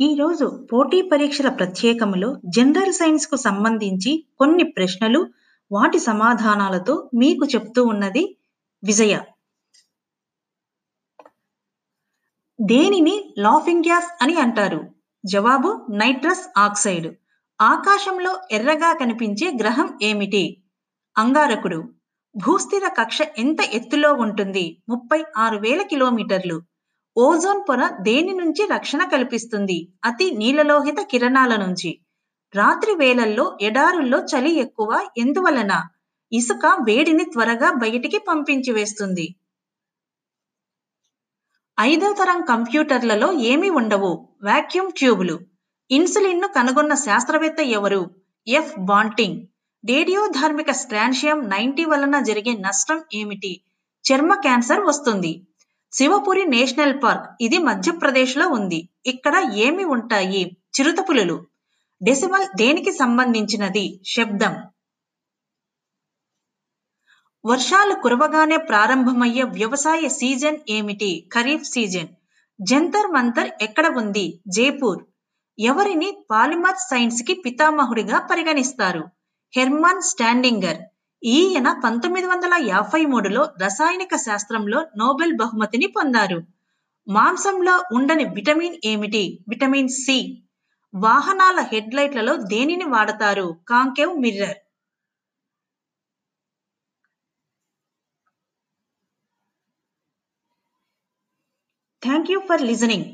ఈరోజు పోటీ పరీక్షల ప్రత్యేకములో జనరల్ సైన్స్కు సంబంధించి కొన్ని ప్రశ్నలు వాటి సమాధానాలతో మీకు చెప్తూ ఉన్నది విజయ. దేనిని లాఫింగ్ గ్యాస్ అని అంటారు? జవాబు నైట్రస్ ఆక్సైడ్. ఆకాశంలో ఎర్రగా కనిపించే గ్రహం ఏమిటి? అంగారకుడు భూస్థిర కక్ష ఎంత ఎత్తులో ఉంటుంది? ముప్పై ఆరు వేల కిలోమీటర్లు. ఓజోన్ పొర దేని నుంచి రక్షణ కల్పిస్తుంది? అతి నీలలోహిత కిరణాల నుంచి. రాత్రి వేళల్లో ఎడారుల్లో చలి ఎక్కువ ఎందువలన? ఇసుక వేడిని త్వరగా బయటికి పంపించి వేస్తుంది. ఐదో తరం కంప్యూటర్లలో ఏమి ఉండవు. వాక్యూమ్ ట్యూబులు. ఇన్సులిన్ను కనుగొన్న శాస్త్రవేత్త ఎవరు? F Banting. రేడియోధార్మిక స్ట్రాన్షియం నైంటీ వలన జరిగే నష్టం ఏమిటి? చర్మ క్యాన్సర్ వస్తుంది. శివపురి నేషనల్ పార్క్ ఇది మధ్యప్రదేశ్లో ఉంది. ఇక్కడ ఏమి ఉంటాయి? చిరుతపులులు. డెసిమల్ దేనికి సంబంధించినది? శబ్దం. వర్షాలు కురవగానే ప్రారంభమయ్యే వ్యవసాయ సీజన్ ఏమిటి? ఖరీఫ్ సీజన్. జంతర్ మంతర్ ఎక్కడ ఉంది? జైపూర్. ఎవరిని పాలిమర్ సైన్స్కి పితామహుడిగా పరిగణిస్తారు? Hermann Staudinger. ఈయన పంతొమ్మిది వందల యాభై మూడులో రసాయనిక శాస్త్రంలో నోబెల్ బహుమతిని పొందారు. మాంసంలో ఉండని విటమిన్ ఏమిటి? Vitamin C. వాహనాల హెడ్ లైట్లలో దేనిని వాడతారు? Concave mirror. Thank you for listening